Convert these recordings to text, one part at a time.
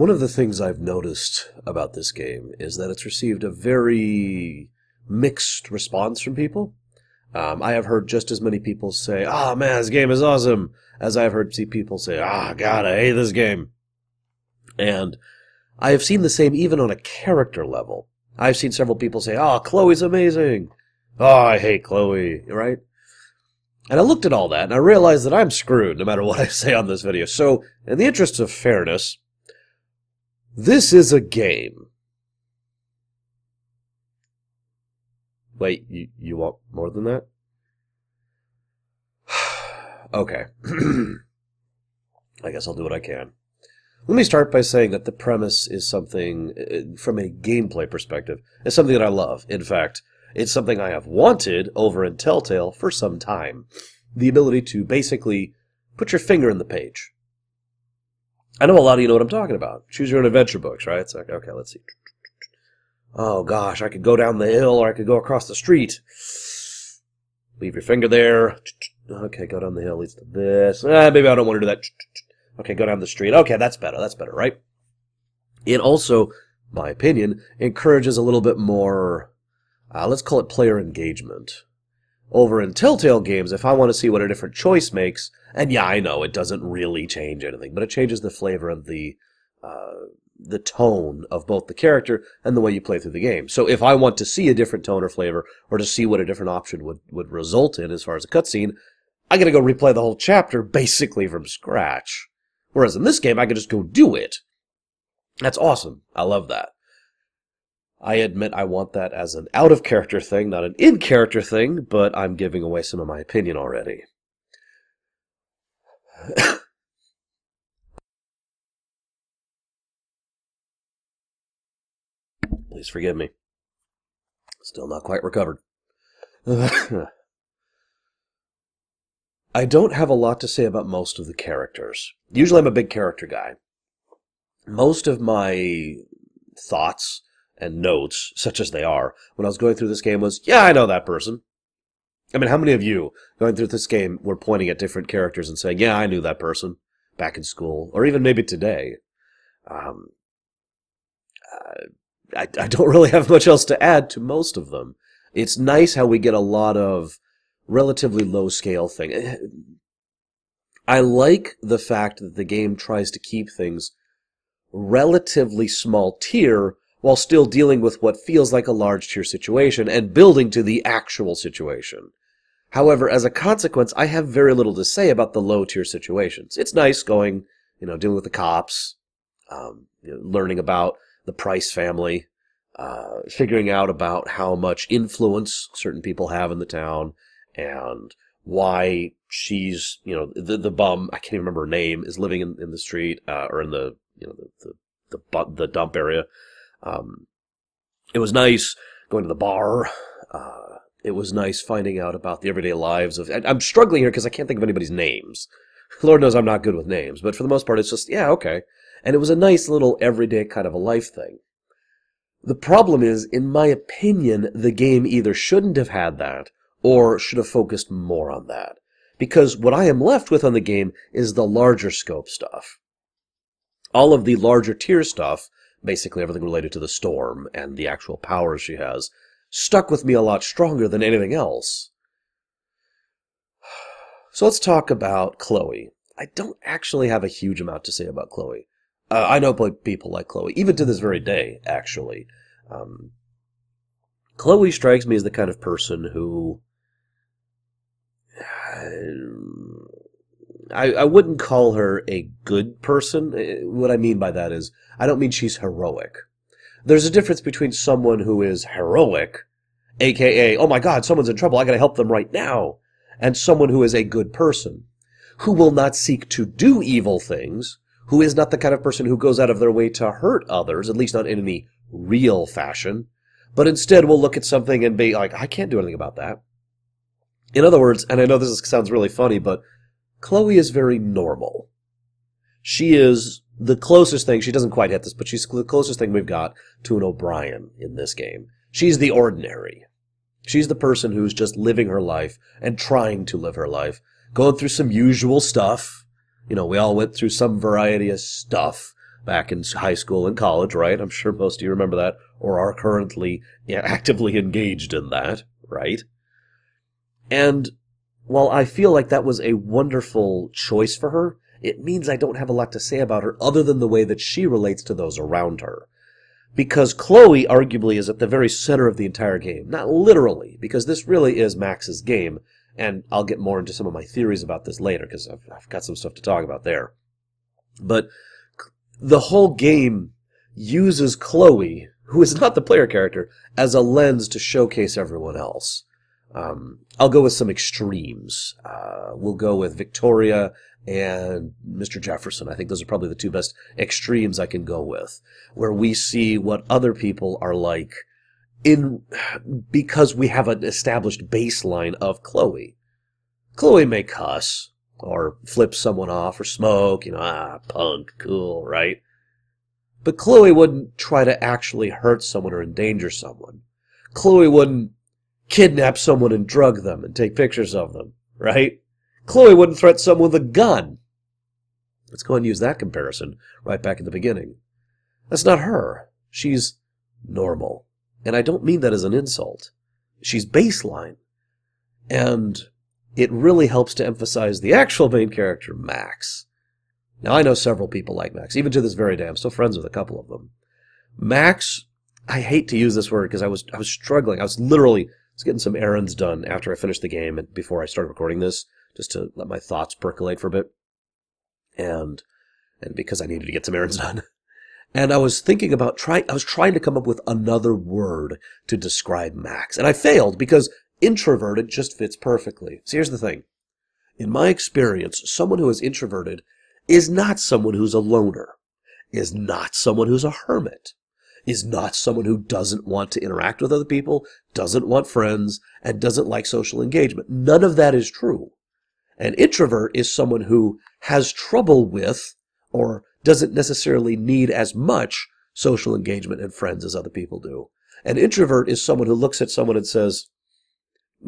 One of the things I've noticed about this game is that it's received a very mixed response from people. Um, I have heard just as many people say, "Ah, man, this game is awesome," as I have heard see people say, "Ah, God, I hate this game." And I have seen the same even on a character level. I've seen several people say, "Oh, Chloe's amazing." Oh, I hate Chloe, right? And I looked at all that and I realized that I'm screwed no matter what I say on this video. So, in the interest of fairness, this is a game. Wait, you, you want more than that? okay. I guess I'll do what I can. Let me start by saying that the premise is something, uh, from a gameplay perspective, is something that I love. In fact, it's something I have wanted over in Telltale for some time. The ability to basically put your finger in the page. I know a lot of you know what I'm talking about. Choose your own adventure books, right? It's like, okay, let's see. Oh gosh, I could go down the hill or I could go across the street. Leave your finger there. Okay, go down the hill leads to this. Eh, maybe I don't want to do that. Okay, go down the street. Okay, that's better. That's better, right? It also, my opinion, encourages a little bit more uh, let's call it player engagement. Over in Telltale games, if I want to see what a different choice makes, and yeah, I know it doesn't really change anything, but it changes the flavor and the uh, the tone of both the character and the way you play through the game. So if I want to see a different tone or flavor, or to see what a different option would, would result in as far as a cutscene, I gotta go replay the whole chapter basically from scratch. Whereas in this game, I can just go do it. That's awesome. I love that. I admit I want that as an out of character thing, not an in character thing, but I'm giving away some of my opinion already. Please forgive me. Still not quite recovered. I don't have a lot to say about most of the characters. Usually I'm a big character guy. Most of my thoughts and notes, such as they are, when I was going through this game was, yeah, I know that person. I mean, how many of you going through this game were pointing at different characters and saying, yeah, I knew that person back in school, or even maybe today? Um, I, I don't really have much else to add to most of them. It's nice how we get a lot of relatively low scale thing. I like the fact that the game tries to keep things relatively small tier while still dealing with what feels like a large tier situation and building to the actual situation. However, as a consequence, I have very little to say about the low tier situations. It's nice going, you know, dealing with the cops, um, you know, learning about the Price family, uh, figuring out about how much influence certain people have in the town, and why she's, you know, the the bum I can't even remember her name is living in, in the street uh, or in the you know the the the, the dump area. Um, it was nice going to the bar. Uh, it was nice finding out about the everyday lives of. I'm struggling here because I can't think of anybody's names. Lord knows I'm not good with names, but for the most part, it's just yeah, okay. And it was a nice little everyday kind of a life thing. The problem is, in my opinion, the game either shouldn't have had that or should have focused more on that. Because what I am left with on the game is the larger scope stuff. All of the larger tier stuff basically everything related to the storm and the actual powers she has, stuck with me a lot stronger than anything else. So let's talk about Chloe. I don't actually have a huge amount to say about Chloe. Uh, I know people like Chloe, even to this very day, actually. Um, Chloe strikes me as the kind of person who. I, I wouldn't call her a good person. Uh, what I mean by that is, I don't mean she's heroic. There's a difference between someone who is heroic, aka, oh my god, someone's in trouble, I gotta help them right now, and someone who is a good person, who will not seek to do evil things, who is not the kind of person who goes out of their way to hurt others, at least not in any real fashion, but instead will look at something and be like, I can't do anything about that. In other words, and I know this sounds really funny, but Chloe is very normal. She is the closest thing, she doesn't quite hit this, but she's the closest thing we've got to an O'Brien in this game. She's the ordinary. She's the person who's just living her life and trying to live her life, going through some usual stuff. You know, we all went through some variety of stuff back in high school and college, right? I'm sure most of you remember that or are currently actively engaged in that, right? And while I feel like that was a wonderful choice for her, it means I don't have a lot to say about her other than the way that she relates to those around her. Because Chloe arguably is at the very center of the entire game. Not literally, because this really is Max's game, and I'll get more into some of my theories about this later, because I've, I've got some stuff to talk about there. But the whole game uses Chloe, who is not the player character, as a lens to showcase everyone else. Um, I'll go with some extremes. Uh, we'll go with Victoria and Mr. Jefferson. I think those are probably the two best extremes I can go with, where we see what other people are like in because we have an established baseline of Chloe. Chloe may cuss or flip someone off or smoke, you know, ah, punk, cool, right? But Chloe wouldn't try to actually hurt someone or endanger someone. Chloe wouldn't kidnap someone and drug them and take pictures of them, right? Chloe wouldn't threaten someone with a gun. Let's go and use that comparison right back at the beginning. That's not her. She's normal. And I don't mean that as an insult. She's baseline. And it really helps to emphasize the actual main character, Max. Now, I know several people like Max. Even to this very day, I'm still friends with a couple of them. Max, I hate to use this word because I was, I was struggling. I was literally was getting some errands done after I finished the game and before I started recording this, just to let my thoughts percolate for a bit. And, and because I needed to get some errands done. And I was thinking about trying, I was trying to come up with another word to describe Max. And I failed because introverted just fits perfectly. So here's the thing. In my experience, someone who is introverted is not someone who's a loner, is not someone who's a hermit, is not someone who doesn't want to interact with other people, doesn't want friends, and doesn't like social engagement. None of that is true. An introvert is someone who has trouble with or doesn't necessarily need as much social engagement and friends as other people do. An introvert is someone who looks at someone and says,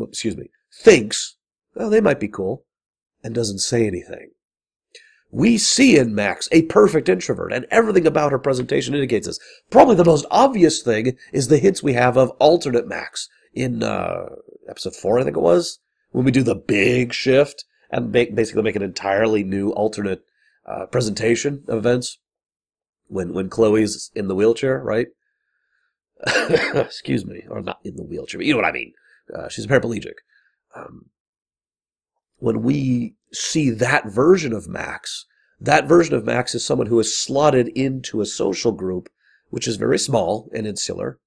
excuse me, thinks, well, they might be cool, and doesn't say anything. We see in Max a perfect introvert, and everything about her presentation indicates this. Probably the most obvious thing is the hints we have of alternate Max in uh, episode four, I think it was, when we do the big shift and make, basically make an entirely new alternate uh, presentation of events. When when Chloe's in the wheelchair, right? Excuse me, or not in the wheelchair, but you know what I mean. Uh, she's a paraplegic. Um, when we see that version of Max, that version of Max is someone who is slotted into a social group, which is very small and insular,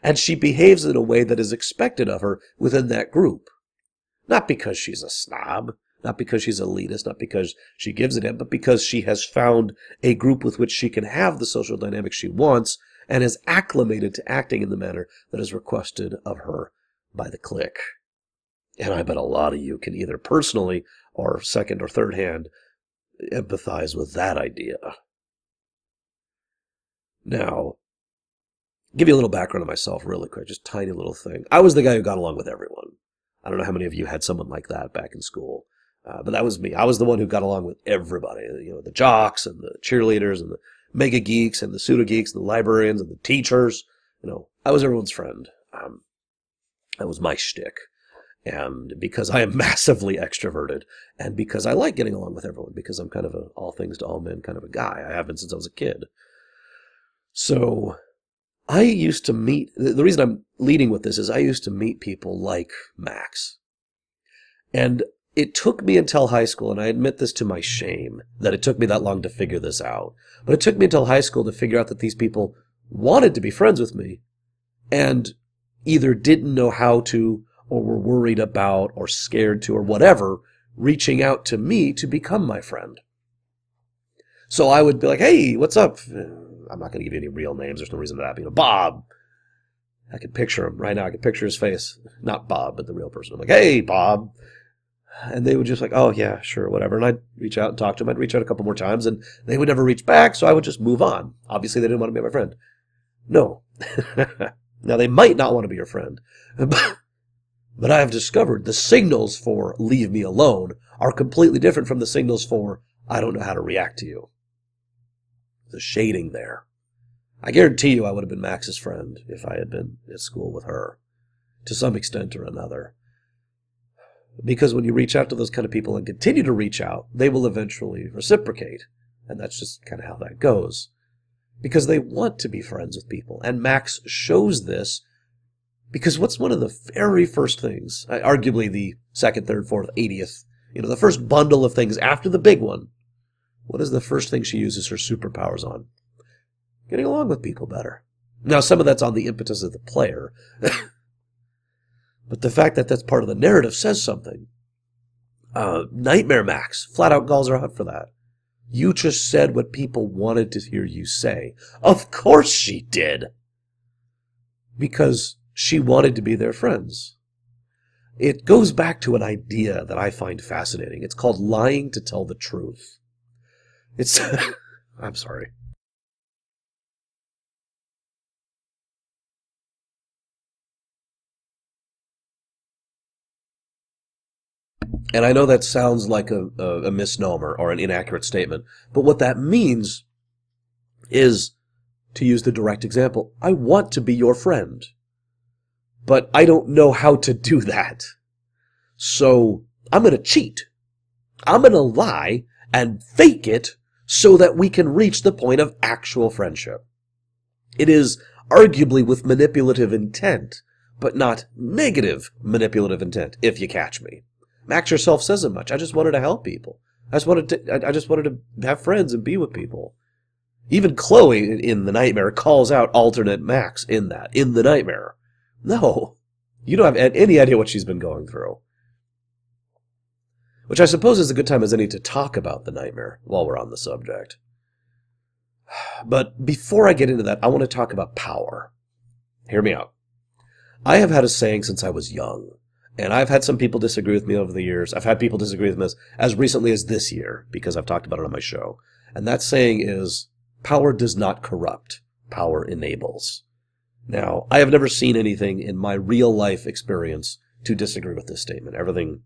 and she behaves in a way that is expected of her within that group. Not because she's a snob, not because she's elitist, not because she gives it in, but because she has found a group with which she can have the social dynamics she wants and is acclimated to acting in the manner that is requested of her by the clique. And I bet a lot of you can either personally or second or third hand empathize with that idea. Now, give you a little background on myself really quick, just tiny little thing. I was the guy who got along with everyone. I don't know how many of you had someone like that back in school. Uh, but that was me. I was the one who got along with everybody. You know, the jocks and the cheerleaders and the mega geeks and the pseudo geeks and the librarians and the teachers. You know, I was everyone's friend. Um, that was my shtick. And because I am massively extroverted and because I like getting along with everyone because I'm kind of a all things to all men kind of a guy. I have been since I was a kid. So I used to meet, the reason I'm leading with this is I used to meet people like Max. And it took me until high school, and I admit this to my shame, that it took me that long to figure this out. But it took me until high school to figure out that these people wanted to be friends with me and either didn't know how to or were worried about or scared to or whatever reaching out to me to become my friend. So I would be like, hey, what's up? I'm not going to give you any real names. There's no reason to that. You know, Bob. I can picture him right now. I can picture his face. Not Bob, but the real person. I'm like, hey, Bob and they would just like, oh yeah, sure, whatever. And I'd reach out and talk to them. I'd reach out a couple more times, and they would never reach back. So I would just move on. Obviously, they didn't want to be my friend. No. now they might not want to be your friend, but I have discovered the signals for "leave me alone" are completely different from the signals for "I don't know how to react to you." the shading there. I guarantee you I would have been Max's friend if I had been at school with her, to some extent or another. Because when you reach out to those kind of people and continue to reach out, they will eventually reciprocate. And that's just kind of how that goes. Because they want to be friends with people. And Max shows this because what's one of the very first things, arguably the second, third, fourth, 80th, you know, the first bundle of things after the big one, what is the first thing she uses her superpowers on? Getting along with people better. Now, some of that's on the impetus of the player. but the fact that that's part of the narrative says something. Uh, Nightmare Max flat out calls her out for that. You just said what people wanted to hear you say. Of course she did. Because she wanted to be their friends. It goes back to an idea that I find fascinating. It's called lying to tell the truth. It's, I'm sorry. And I know that sounds like a, a, a, misnomer or an inaccurate statement, but what that means is, to use the direct example, I want to be your friend but I don't know how to do that. So I'm going to cheat. I'm going to lie and fake it so that we can reach the point of actual friendship. It is arguably with manipulative intent, but not negative manipulative intent, if you catch me. Max yourself says it much. I just wanted to help people. I just wanted to, I just wanted to have friends and be with people. Even Chloe in the nightmare calls out alternate Max in that, in the nightmare. No. You don't have any idea what she's been going through. Which I suppose is a good time as any to talk about the nightmare while we're on the subject. But before I get into that, I want to talk about power. Hear me out. I have had a saying since I was young, and I've had some people disagree with me over the years. I've had people disagree with me as, as recently as this year because I've talked about it on my show. And that saying is power does not corrupt, power enables. Now, I have never seen anything in my real life experience to disagree with this statement. Everything,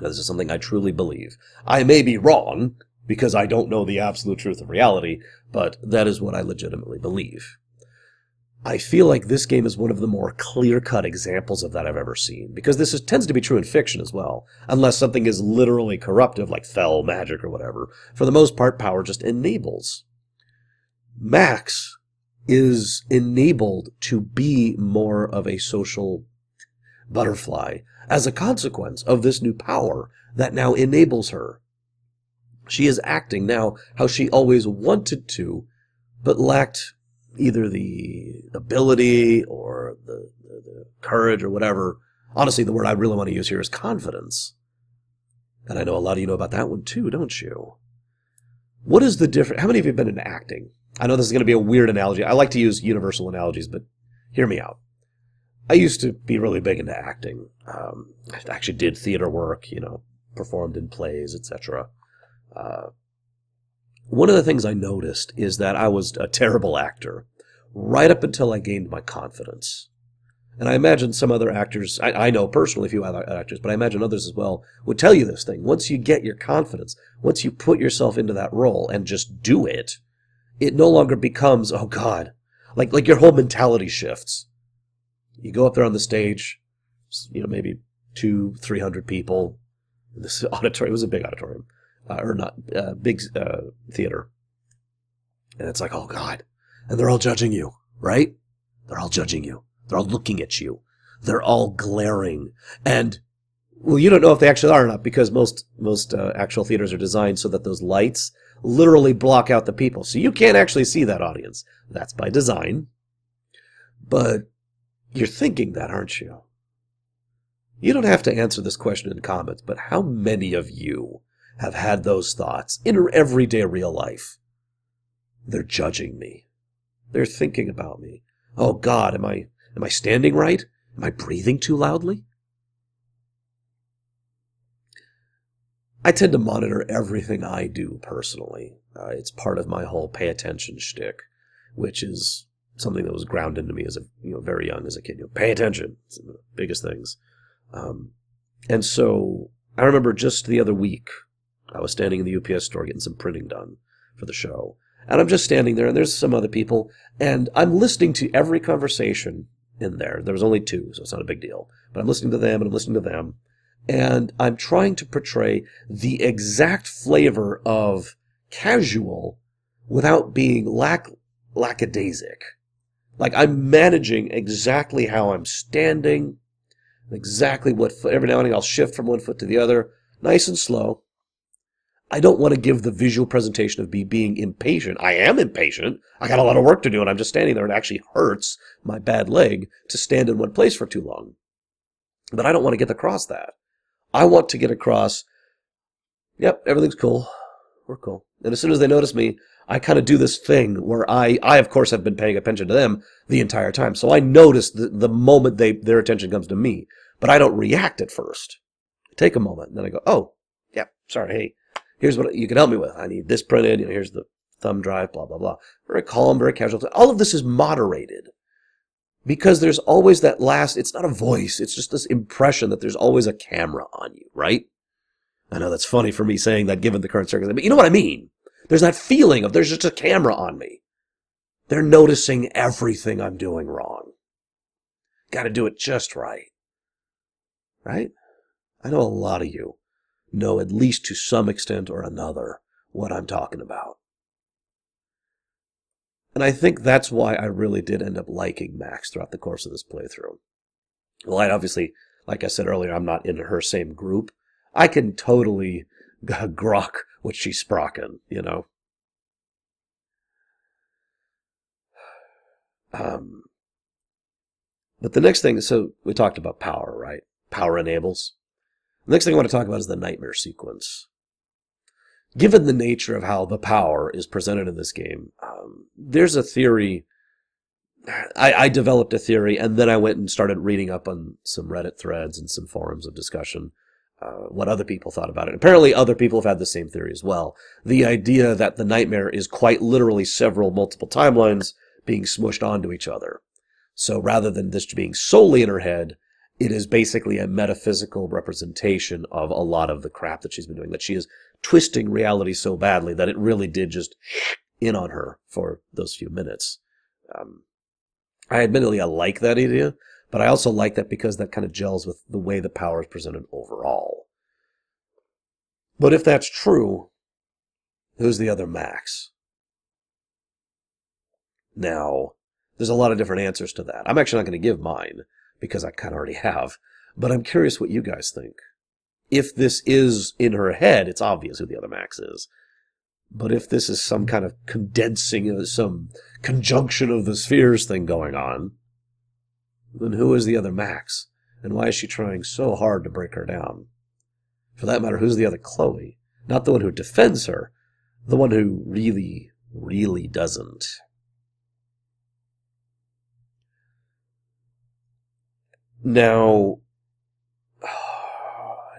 this is something I truly believe. I may be wrong because I don't know the absolute truth of reality, but that is what I legitimately believe. I feel like this game is one of the more clear-cut examples of that I've ever seen, because this is, tends to be true in fiction as well, unless something is literally corruptive, like fell magic or whatever. For the most part, power just enables. Max is enabled to be more of a social butterfly as a consequence of this new power that now enables her. She is acting now how she always wanted to, but lacked either the ability or the, the, courage or whatever. Honestly, the word I really want to use here is confidence. And I know a lot of you know about that one too, don't you? What is the difference? How many of you have been into acting? I know this is going to be a weird analogy. I like to use universal analogies, but hear me out. I used to be really big into acting. Um, I actually did theater work, you know, performed in plays, etc. Uh, one of the things I noticed is that I was a terrible actor right up until I gained my confidence. And I imagine some other actors, I, I know personally a few other actors, but I imagine others as well, would tell you this thing. Once you get your confidence, once you put yourself into that role and just do it, it no longer becomes, oh God, like, like your whole mentality shifts. You go up there on the stage, you know, maybe two, three hundred people. This auditorium was a big auditorium, uh, or not, uh, big uh, theater. And it's like, oh God. And they're all judging you, right? They're all judging you. They're all looking at you. They're all glaring. And, well, you don't know if they actually are or not because most, most uh, actual theaters are designed so that those lights literally block out the people. So you can't actually see that audience. That's by design. But you're thinking that, aren't you? You don't have to answer this question in comments, but how many of you have had those thoughts in your everyday real life? They're judging me. They're thinking about me. Oh God, am I, am I standing right? Am I breathing too loudly? I tend to monitor everything I do personally. Uh, it's part of my whole pay attention shtick, which is something that was ground into me as a you know very young as a kid. You know, pay attention. It's the biggest things. Um, and so I remember just the other week, I was standing in the UPS store getting some printing done for the show, And I'm just standing there, and there's some other people, and I'm listening to every conversation in there. There was only two, so it's not a big deal. But I'm listening to them, and I'm listening to them, and I'm trying to portray the exact flavor of casual without being lack lackadaisic. Like I'm managing exactly how I'm standing, exactly what foot. Every now and then I'll shift from one foot to the other, nice and slow. I don't want to give the visual presentation of me being impatient. I am impatient. I got a lot of work to do, and I'm just standing there. And it actually hurts my bad leg to stand in one place for too long. But I don't want to get across that. I want to get across, yep, everything's cool. We're cool. And as soon as they notice me, I kind of do this thing where I, I of course have been paying attention to them the entire time. So I notice the, the moment they, their attention comes to me, but I don't react at first. I take a moment and then I go, oh, yeah, sorry. Hey, here's what you can help me with. I need this printed. You know, here's the thumb drive, blah, blah, blah. Very calm, very casual. All of this is moderated because there's always that last, it's not a voice. It's just this impression that there's always a camera on you, right? I know that's funny for me saying that given the current circumstances, but you know what I mean. There's that feeling of there's just a camera on me. They're noticing everything I'm doing wrong. Got to do it just right. Right? I know a lot of you know at least to some extent or another what I'm talking about. And I think that's why I really did end up liking Max throughout the course of this playthrough. Well, I obviously, like I said earlier, I'm not in her same group. I can totally grok what she's sprocken, you know. Um, but the next thing, so we talked about power, right? Power enables. The next thing I want to talk about is the nightmare sequence. Given the nature of how the power is presented in this game, um, there's a theory. I, I developed a theory, and then I went and started reading up on some Reddit threads and some forums of discussion uh, what other people thought about it. Apparently, other people have had the same theory as well. The idea that the nightmare is quite literally several multiple timelines being smushed onto each other. So rather than this being solely in her head, it is basically a metaphysical representation of a lot of the crap that she's been doing. That she is twisting reality so badly that it really did just in on her for those few minutes. Um, I admittedly I like that idea, but I also like that because that kind of gels with the way the power is presented overall. But if that's true, who's the other Max? Now, there's a lot of different answers to that. I'm actually not going to give mine because I kind of already have, but I'm curious what you guys think. If this is in her head, it's obvious who the other Max is. But if this is some hmm. kind of condensing, of some conjunction of the spheres thing going on, then who is the other Max? And why is she trying so hard to break her down? For that matter, who's the other Chloe? Not the one who defends her, the one who really, really doesn't. Now,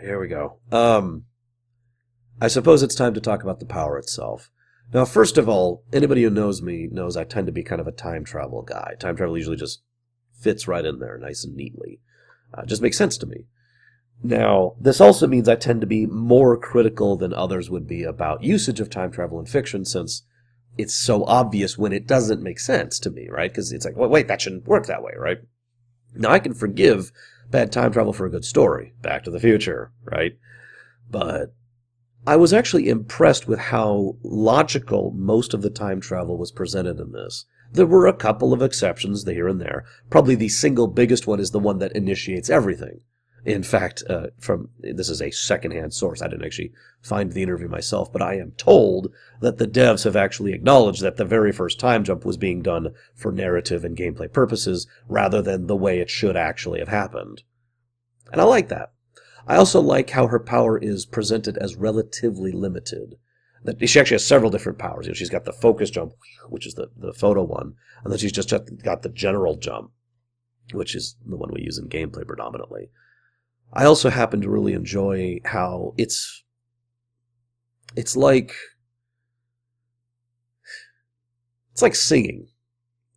here we go. Um, I suppose it's time to talk about the power itself. Now, first of all, anybody who knows me knows I tend to be kind of a time travel guy. Time travel usually just fits right in there nice and neatly. Uh, just makes sense to me. Now, this also means I tend to be more critical than others would be about usage of time travel in fiction since it's so obvious when it doesn't make sense to me, right? Because it's like, well, wait, that shouldn't work that way, right? Now, I can forgive bad time travel for a good story, Back to the Future, right? But I was actually impressed with how logical most of the time travel was presented in this. There were a couple of exceptions here and there. Probably the single biggest one is the one that initiates everything. In fact, uh, from this is a secondhand source. I didn't actually find the interview myself, but I am told that the devs have actually acknowledged that the very first time jump was being done for narrative and gameplay purposes rather than the way it should actually have happened. And I like that. I also like how her power is presented as relatively limited that she actually has several different powers. You know, she's got the focus jump, which is the, the photo one, and then she's just got the general jump, which is the one we use in gameplay predominantly. I also happen to really enjoy how it's it's like it's like singing.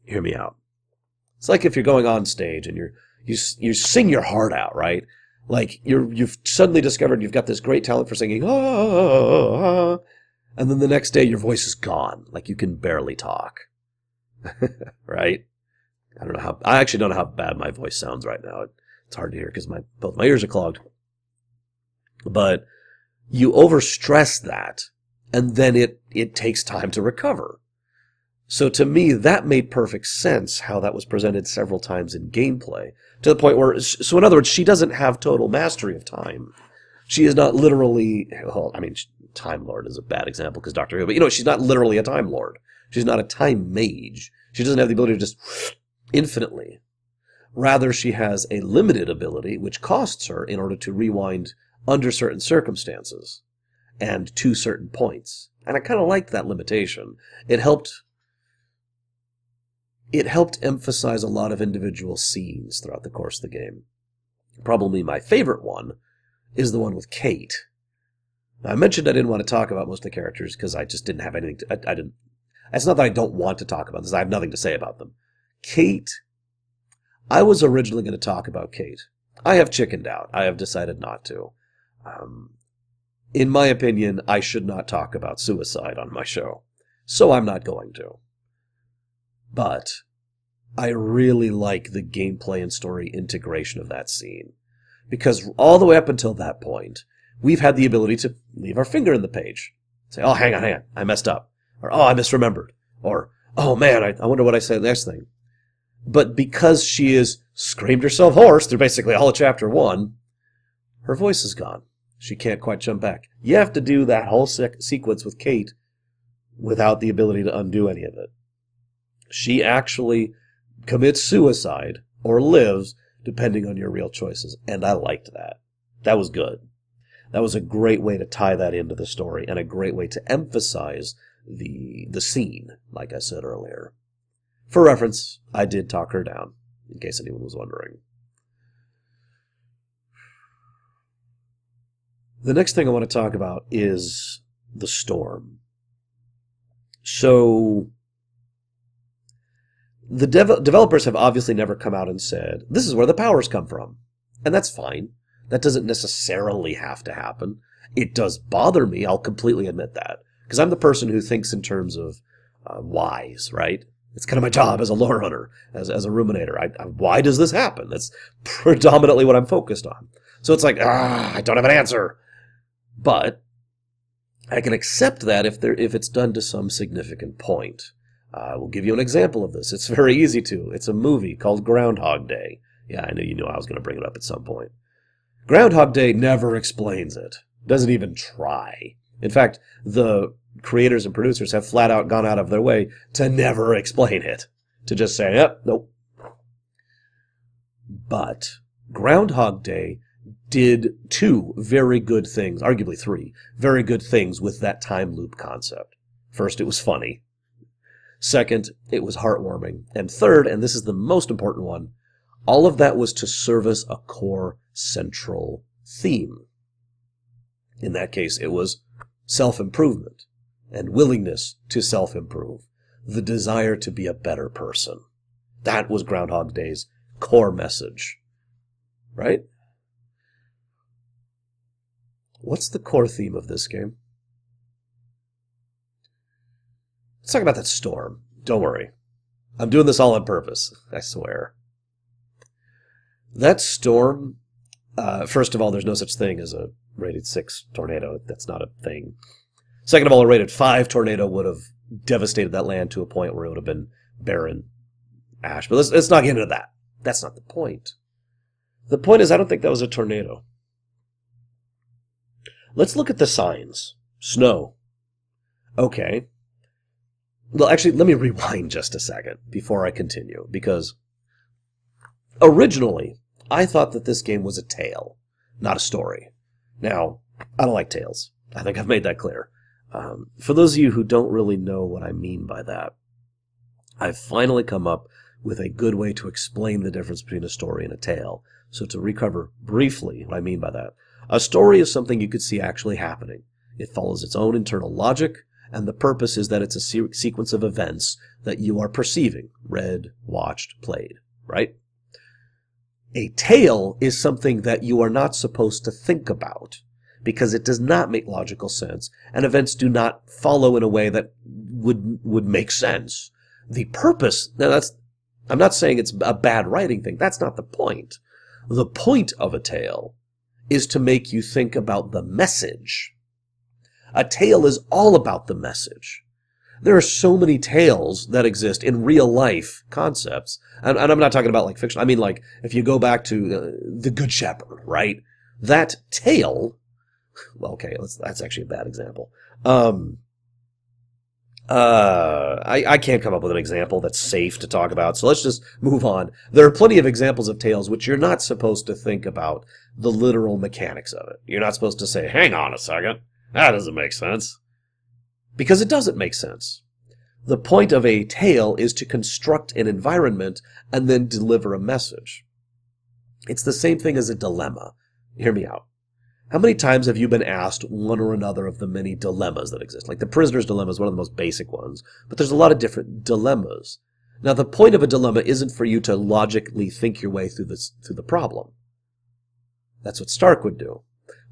Hear me out. It's like if you're going on stage and you're you you sing your heart out, right? Like you're you've suddenly discovered you've got this great talent for singing, ah, ah, ah, and then the next day your voice is gone, like you can barely talk. right? I don't know how. I actually don't know how bad my voice sounds right now. It's hard to hear because my both my ears are clogged. But you overstress that, and then it it takes time to recover. So to me, that made perfect sense how that was presented several times in gameplay to the point where, so in other words, she doesn't have total mastery of time. She is not literally, well, I mean, Time Lord is a bad example because Doctor Who, but you know, she's not literally a Time Lord. She's not a Time Mage. She doesn't have the ability to just infinitely. Rather, she has a limited ability which costs her in order to rewind under certain circumstances and to certain points. And I kind of liked that limitation. It helped it helped emphasize a lot of individual scenes throughout the course of the game. Probably my favorite one is the one with Kate. Now, I mentioned I didn't want to talk about most of the characters because I just didn't have anything to, I, I didn't, it's not that I don't want to talk about this, I have nothing to say about them. Kate, I was originally going to talk about Kate. I have chickened out. I have decided not to. Um, in my opinion, I should not talk about suicide on my show. So I'm not going to. But I really like the gameplay and story integration of that scene. Because all the way up until that point, we've had the ability to leave our finger in the page. Say, oh, hang on, hang on, I messed up. Or, oh, I misremembered. Or, oh man, I, I wonder what I said next thing. But because she has screamed herself hoarse through basically all of chapter one, her voice is gone. She can't quite jump back. You have to do that whole sec- sequence with Kate without the ability to undo any of it she actually commits suicide or lives depending on your real choices. And I liked that. That was good. That was a great way to tie that into the story and a great way to emphasize the the scene, like I said earlier. For reference, I did talk her down, in case anyone was wondering. The next thing I want to talk about is the storm. So, the dev- developers have obviously never come out and said, this is where the powers come from. And that's fine. That doesn't necessarily have to happen. It does bother me, I'll completely admit that. Because I'm the person who thinks in terms of uh, whys, right? It's kind of my job as a lore hunter, as, as a ruminator. I, I, why does this happen? That's predominantly what I'm focused on. So it's like, ah, I don't have an answer. But I can accept that if there if it's done to some significant point. I will give you an example of this. It's very easy to. It's a movie called Groundhog Day. Yeah, I knew you knew I was going to bring it up at some point. Groundhog Day never explains it. Doesn't even try. In fact, the creators and producers have flat out gone out of their way to never explain it. To just say, yep, nope. But Groundhog Day did two very good things, arguably three, very good things with that time loop concept. First, it was funny. Second, it was heartwarming. And third, and this is the most important one, all of that was to service a core central theme. In that case, it was self improvement and willingness to self improve, the desire to be a better person. That was Groundhog Day's core message. Right? What's the core theme of this game? Let's talk about that storm. Don't worry. I'm doing this all on purpose. I swear. That storm, uh, first of all, there's no such thing as a rated 6 tornado. That's not a thing. Second of all, a rated 5 tornado would have devastated that land to a point where it would have been barren ash. But let's, let's not get into that. That's not the point. The point is, I don't think that was a tornado. Let's look at the signs. Snow. Okay. Well, actually, let me rewind just a second before I continue, because originally I thought that this game was a tale, not a story. Now, I don't like tales. I think I've made that clear. Um, for those of you who don't really know what I mean by that, I've finally come up with a good way to explain the difference between a story and a tale. So to recover briefly what I mean by that, a story is something you could see actually happening. It follows its own internal logic, and the purpose is that it's a se- sequence of events that you are perceiving, read, watched, played, right? A tale is something that you are not supposed to think about because it does not make logical sense, and events do not follow in a way that would would make sense. The purpose now that's I'm not saying it's a bad writing thing. That's not the point. The point of a tale is to make you think about the message. A tale is all about the message. There are so many tales that exist in real life concepts. And, and I'm not talking about like fiction. I mean, like, if you go back to uh, The Good Shepherd, right? That tale, well, okay, that's actually a bad example. Um, uh, I, I can't come up with an example that's safe to talk about, so let's just move on. There are plenty of examples of tales which you're not supposed to think about the literal mechanics of it. You're not supposed to say, hang on a second, that doesn't make sense. Because it doesn't make sense. The point of a tale is to construct an environment and then deliver a message. It's the same thing as a dilemma. Hear me out. How many times have you been asked one or another of the many dilemmas that exist? Like the prisoner's dilemma is one of the most basic ones, but there's a lot of different dilemmas. Now, the point of a dilemma isn't for you to logically think your way through this through the problem. That's what Stark would do.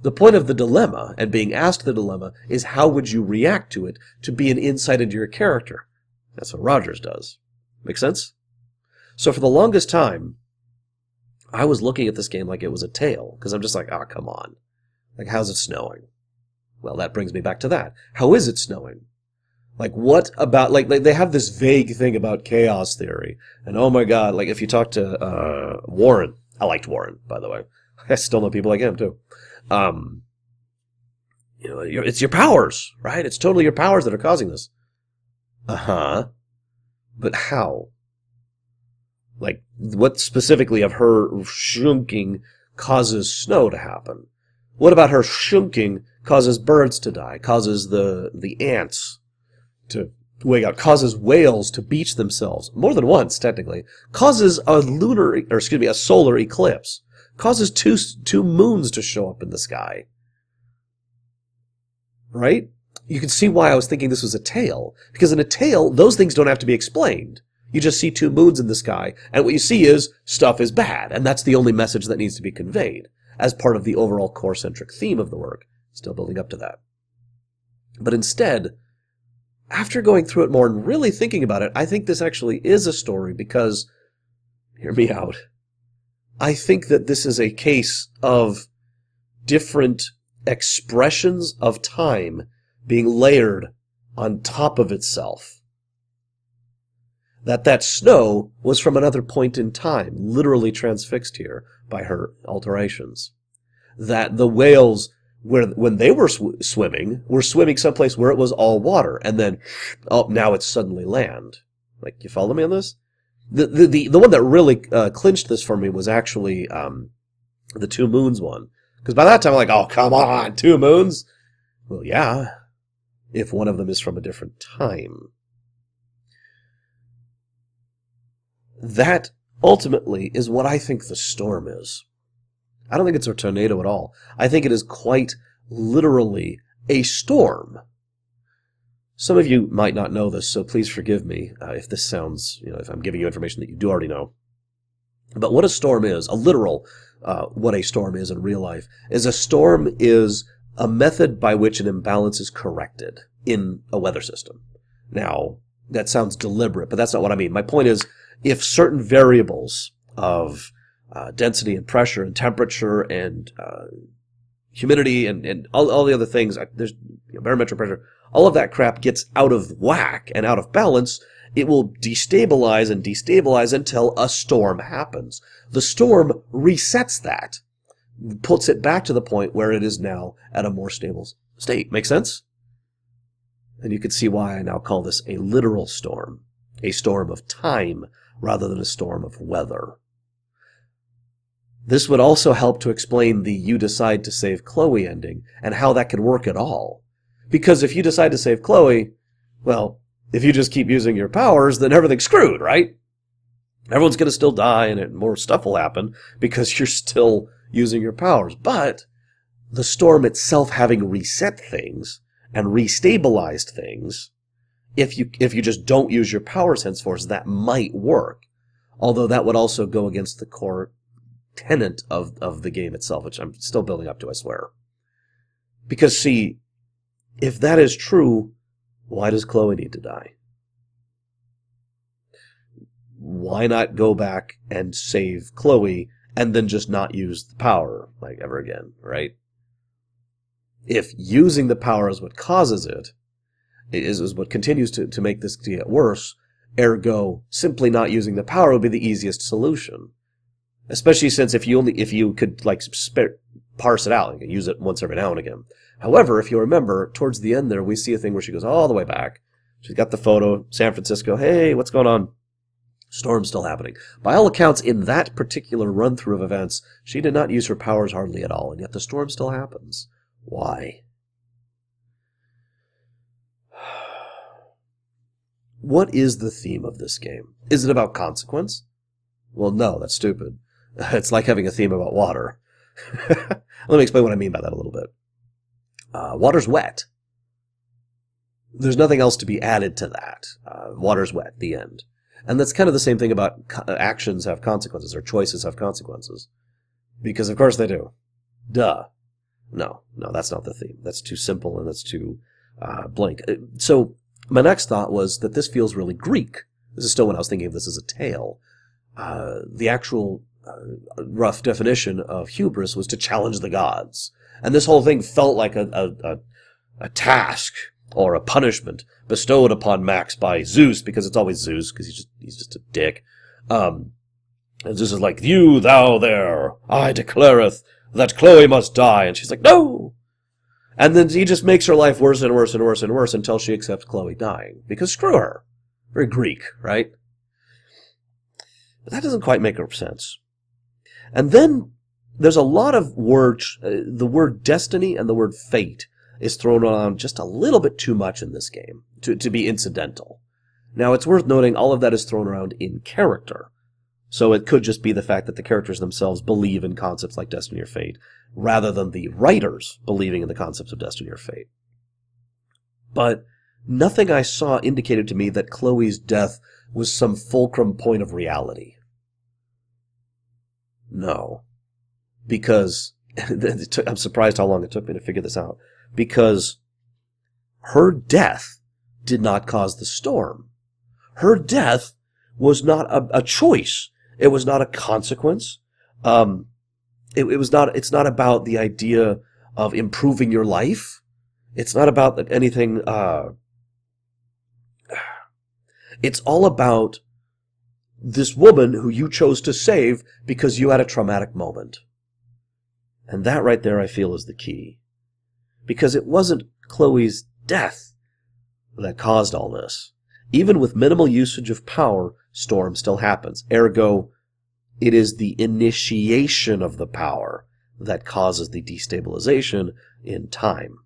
The point of the dilemma and being asked the dilemma is how would you react to it to be an insight into your character. That's what Rogers does. Make sense? So for the longest time, I was looking at this game like it was a tale because I'm just like, oh, come on. Like, how's it snowing? Well, that brings me back to that. How is it snowing? Like, what about, like, like they have this vague thing about chaos theory. And oh my god, like, if you talk to, uh, Warren, I liked Warren, by the way. I still know people like him, too. Um, you know, it's your powers, right? It's totally your powers that are causing this. Uh huh. But how? Like, what specifically of her shrinking causes snow to happen? What about her shunking causes birds to die, causes the, the ants to wake up, causes whales to beach themselves, more than once, technically, causes a lunar, or excuse me, a solar eclipse, causes two, two moons to show up in the sky. Right? You can see why I was thinking this was a tale. Because in a tale, those things don't have to be explained. You just see two moons in the sky, and what you see is stuff is bad, and that's the only message that needs to be conveyed as part of the overall core centric theme of the work. Still building up to that. But instead, after going through it more and really thinking about it, I think this actually is a story because, hear me out, I think that this is a case of different expressions of time being layered on top of itself. That that snow was from another point in time, literally transfixed here, by her alterations. That the whales, where, when they were sw- swimming, were swimming someplace where it was all water, and then, oh, now it's suddenly land. Like, you follow me on this? The, the, the, the one that really uh, clinched this for me was actually um, the Two Moons one. Because by that time, I'm like, oh, come on, Two Moons? Well, yeah, if one of them is from a different time. That ultimately is what I think the storm is. I don't think it's a tornado at all. I think it is quite literally a storm. Some of you might not know this, so please forgive me uh, if this sounds, you know, if I'm giving you information that you do already know. But what a storm is, a literal, uh, what a storm is in real life, is a storm is a method by which an imbalance is corrected in a weather system. Now, that sounds deliberate, but that's not what I mean. My point is, if certain variables of uh, density and pressure and temperature and uh, humidity and, and all, all the other things, there's you know, barometric pressure, all of that crap gets out of whack and out of balance, it will destabilize and destabilize until a storm happens. The storm resets that, puts it back to the point where it is now at a more stable state. Make sense? And you can see why I now call this a literal storm, a storm of time rather than a storm of weather. This would also help to explain the you decide to save Chloe ending and how that could work at all. Because if you decide to save Chloe, well, if you just keep using your powers, then everything's screwed, right? Everyone's going to still die and more stuff will happen because you're still using your powers. But the storm itself having reset things and restabilized things, if you if you just don't use your power sense force, that might work. Although that would also go against the core tenet of, of the game itself, which I'm still building up to, I swear. Because see, if that is true, why does Chloe need to die? Why not go back and save Chloe and then just not use the power like ever again, right? If using the power is what causes it, is, is what continues to, to make this get worse, ergo simply not using the power would be the easiest solution. Especially since if you only if you could like spare, parse it out, and use it once every now and again. However, if you remember, towards the end there, we see a thing where she goes all the way back. She's got the photo, San Francisco. Hey, what's going on? Storm's still happening. By all accounts, in that particular run through of events, she did not use her powers hardly at all, and yet the storm still happens. Why? What is the theme of this game? Is it about consequence? Well, no, that's stupid. It's like having a theme about water. Let me explain what I mean by that a little bit. Uh, water's wet. There's nothing else to be added to that. Uh, water's wet, the end. And that's kind of the same thing about co- actions have consequences or choices have consequences. Because of course they do. Duh. No, no, that's not the theme. That's too simple and that's too uh, blank. Uh, so my next thought was that this feels really Greek. This is still when I was thinking of this as a tale. Uh, the actual uh, rough definition of hubris was to challenge the gods. And this whole thing felt like a, a, a, a task or a punishment bestowed upon Max by Zeus, because it's always Zeus, because he's just, he's just a dick. Um, and Zeus is like, You, thou there, I declareth that Chloe must die. And she's like, No! And then he just makes her life worse and worse and worse and worse until she accepts Chloe dying. Because screw her. Very Greek, right? But that doesn't quite make sense. And then there's a lot of words, uh, the word destiny and the word fate is thrown around just a little bit too much in this game to, to be incidental. Now, it's worth noting all of that is thrown around in character. So it could just be the fact that the characters themselves believe in concepts like destiny or fate, rather than the writers believing in the concepts of destiny or fate. But nothing I saw indicated to me that Chloe's death was some fulcrum point of reality. No. Because, I'm surprised how long it took me to figure this out. Because her death did not cause the storm. Her death was not a, a choice. It was not a consequence. Um, it, it was not, it's not about the idea of improving your life. It's not about anything, uh, it's all about this woman who you chose to save because you had a traumatic moment. And that right there, I feel, is the key. Because it wasn't Chloe's death that caused all this. Even with minimal usage of power, storm still happens. Ergo, it is the initiation of the power that causes the destabilization in time.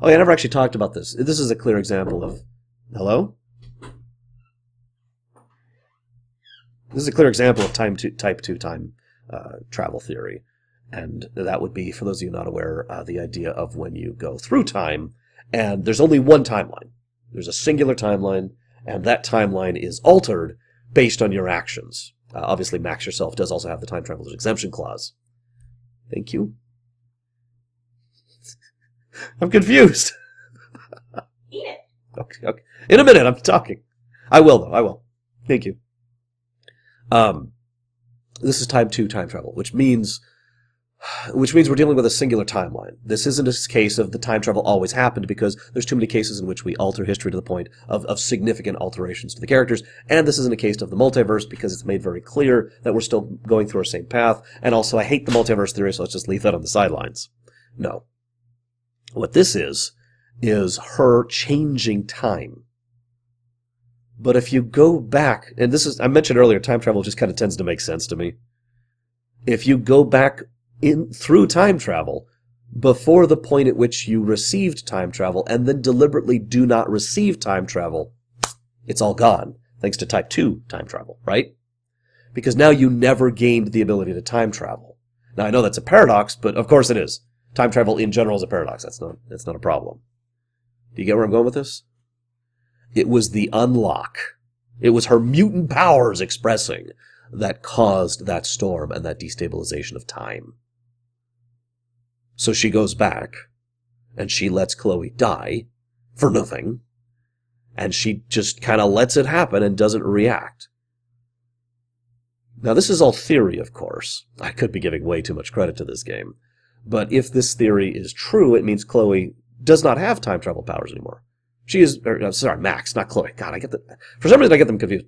Oh, yeah, I never actually talked about this. This is a clear example of. Hello? This is a clear example of time two, type 2 time uh, travel theory. And that would be, for those of you not aware, uh, the idea of when you go through time, and there's only one timeline. There's a singular timeline, and that timeline is altered based on your actions. Uh, obviously, Max yourself does also have the time traveler's exemption clause. Thank you. I'm confused. Eat it. Okay, okay. In a minute, I'm talking. I will, though. I will. Thank you. Um, this is time two time travel, which means which means we're dealing with a singular timeline. This isn't a case of the time travel always happened because there's too many cases in which we alter history to the point of, of significant alterations to the characters. And this isn't a case of the multiverse because it's made very clear that we're still going through our same path. And also, I hate the multiverse theory, so let's just leave that on the sidelines. No. What this is, is her changing time. But if you go back, and this is, I mentioned earlier, time travel just kind of tends to make sense to me. If you go back in through time travel before the point at which you received time travel and then deliberately do not receive time travel, it's all gone thanks to type 2 time travel, right? Because now you never gained the ability to time travel. Now I know that's a paradox, but of course it is. Time travel in general is a paradox. That's not that's not a problem. Do you get where I'm going with this? It was the unlock. It was her mutant powers expressing that caused that storm and that destabilization of time. So she goes back, and she lets Chloe die for nothing, and she just kind of lets it happen and doesn't react. Now, this is all theory, of course. I could be giving way too much credit to this game. But if this theory is true, it means Chloe does not have time travel powers anymore. She is, or, uh, sorry, Max, not Chloe. God, I get the, for some reason I get them confused.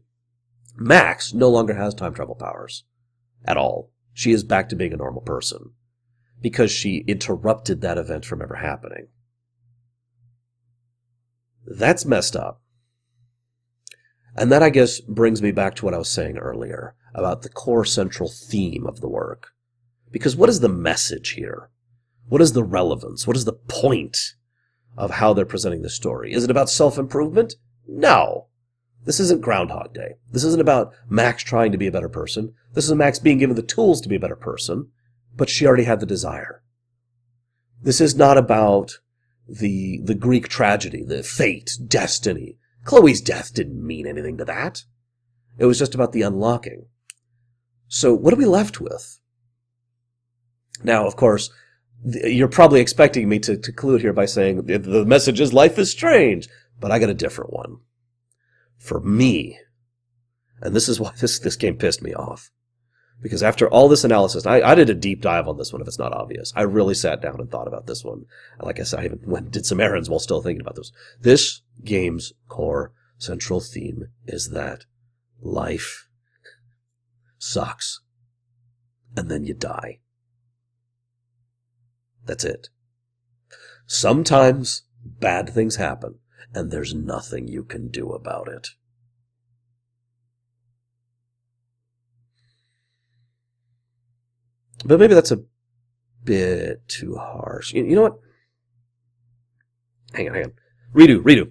Max no longer has time travel powers. At all. She is back to being a normal person. Because she interrupted that event from ever happening. That's messed up. And that, I guess, brings me back to what I was saying earlier about the core central theme of the work. Because what is the message here? What is the relevance? What is the point of how they're presenting the story? Is it about self-improvement? No. This isn't Groundhog Day. This isn't about Max trying to be a better person. This is Max being given the tools to be a better person, but she already had the desire. This is not about the, the Greek tragedy, the fate, destiny. Chloe's death didn't mean anything to that. It was just about the unlocking. So what are we left with? Now, of course, you're probably expecting me to, to conclude here by saying the message is life is strange, but I got a different one. For me, and this is why this, this game pissed me off. Because after all this analysis, I, I did a deep dive on this one if it's not obvious. I really sat down and thought about this one. Like I said, I even went did some errands while still thinking about this. This game's core central theme is that life sucks. And then you die. That's it. Sometimes bad things happen, and there's nothing you can do about it. But maybe that's a bit too harsh. You, you know what? Hang on, hang on. Redo, redo.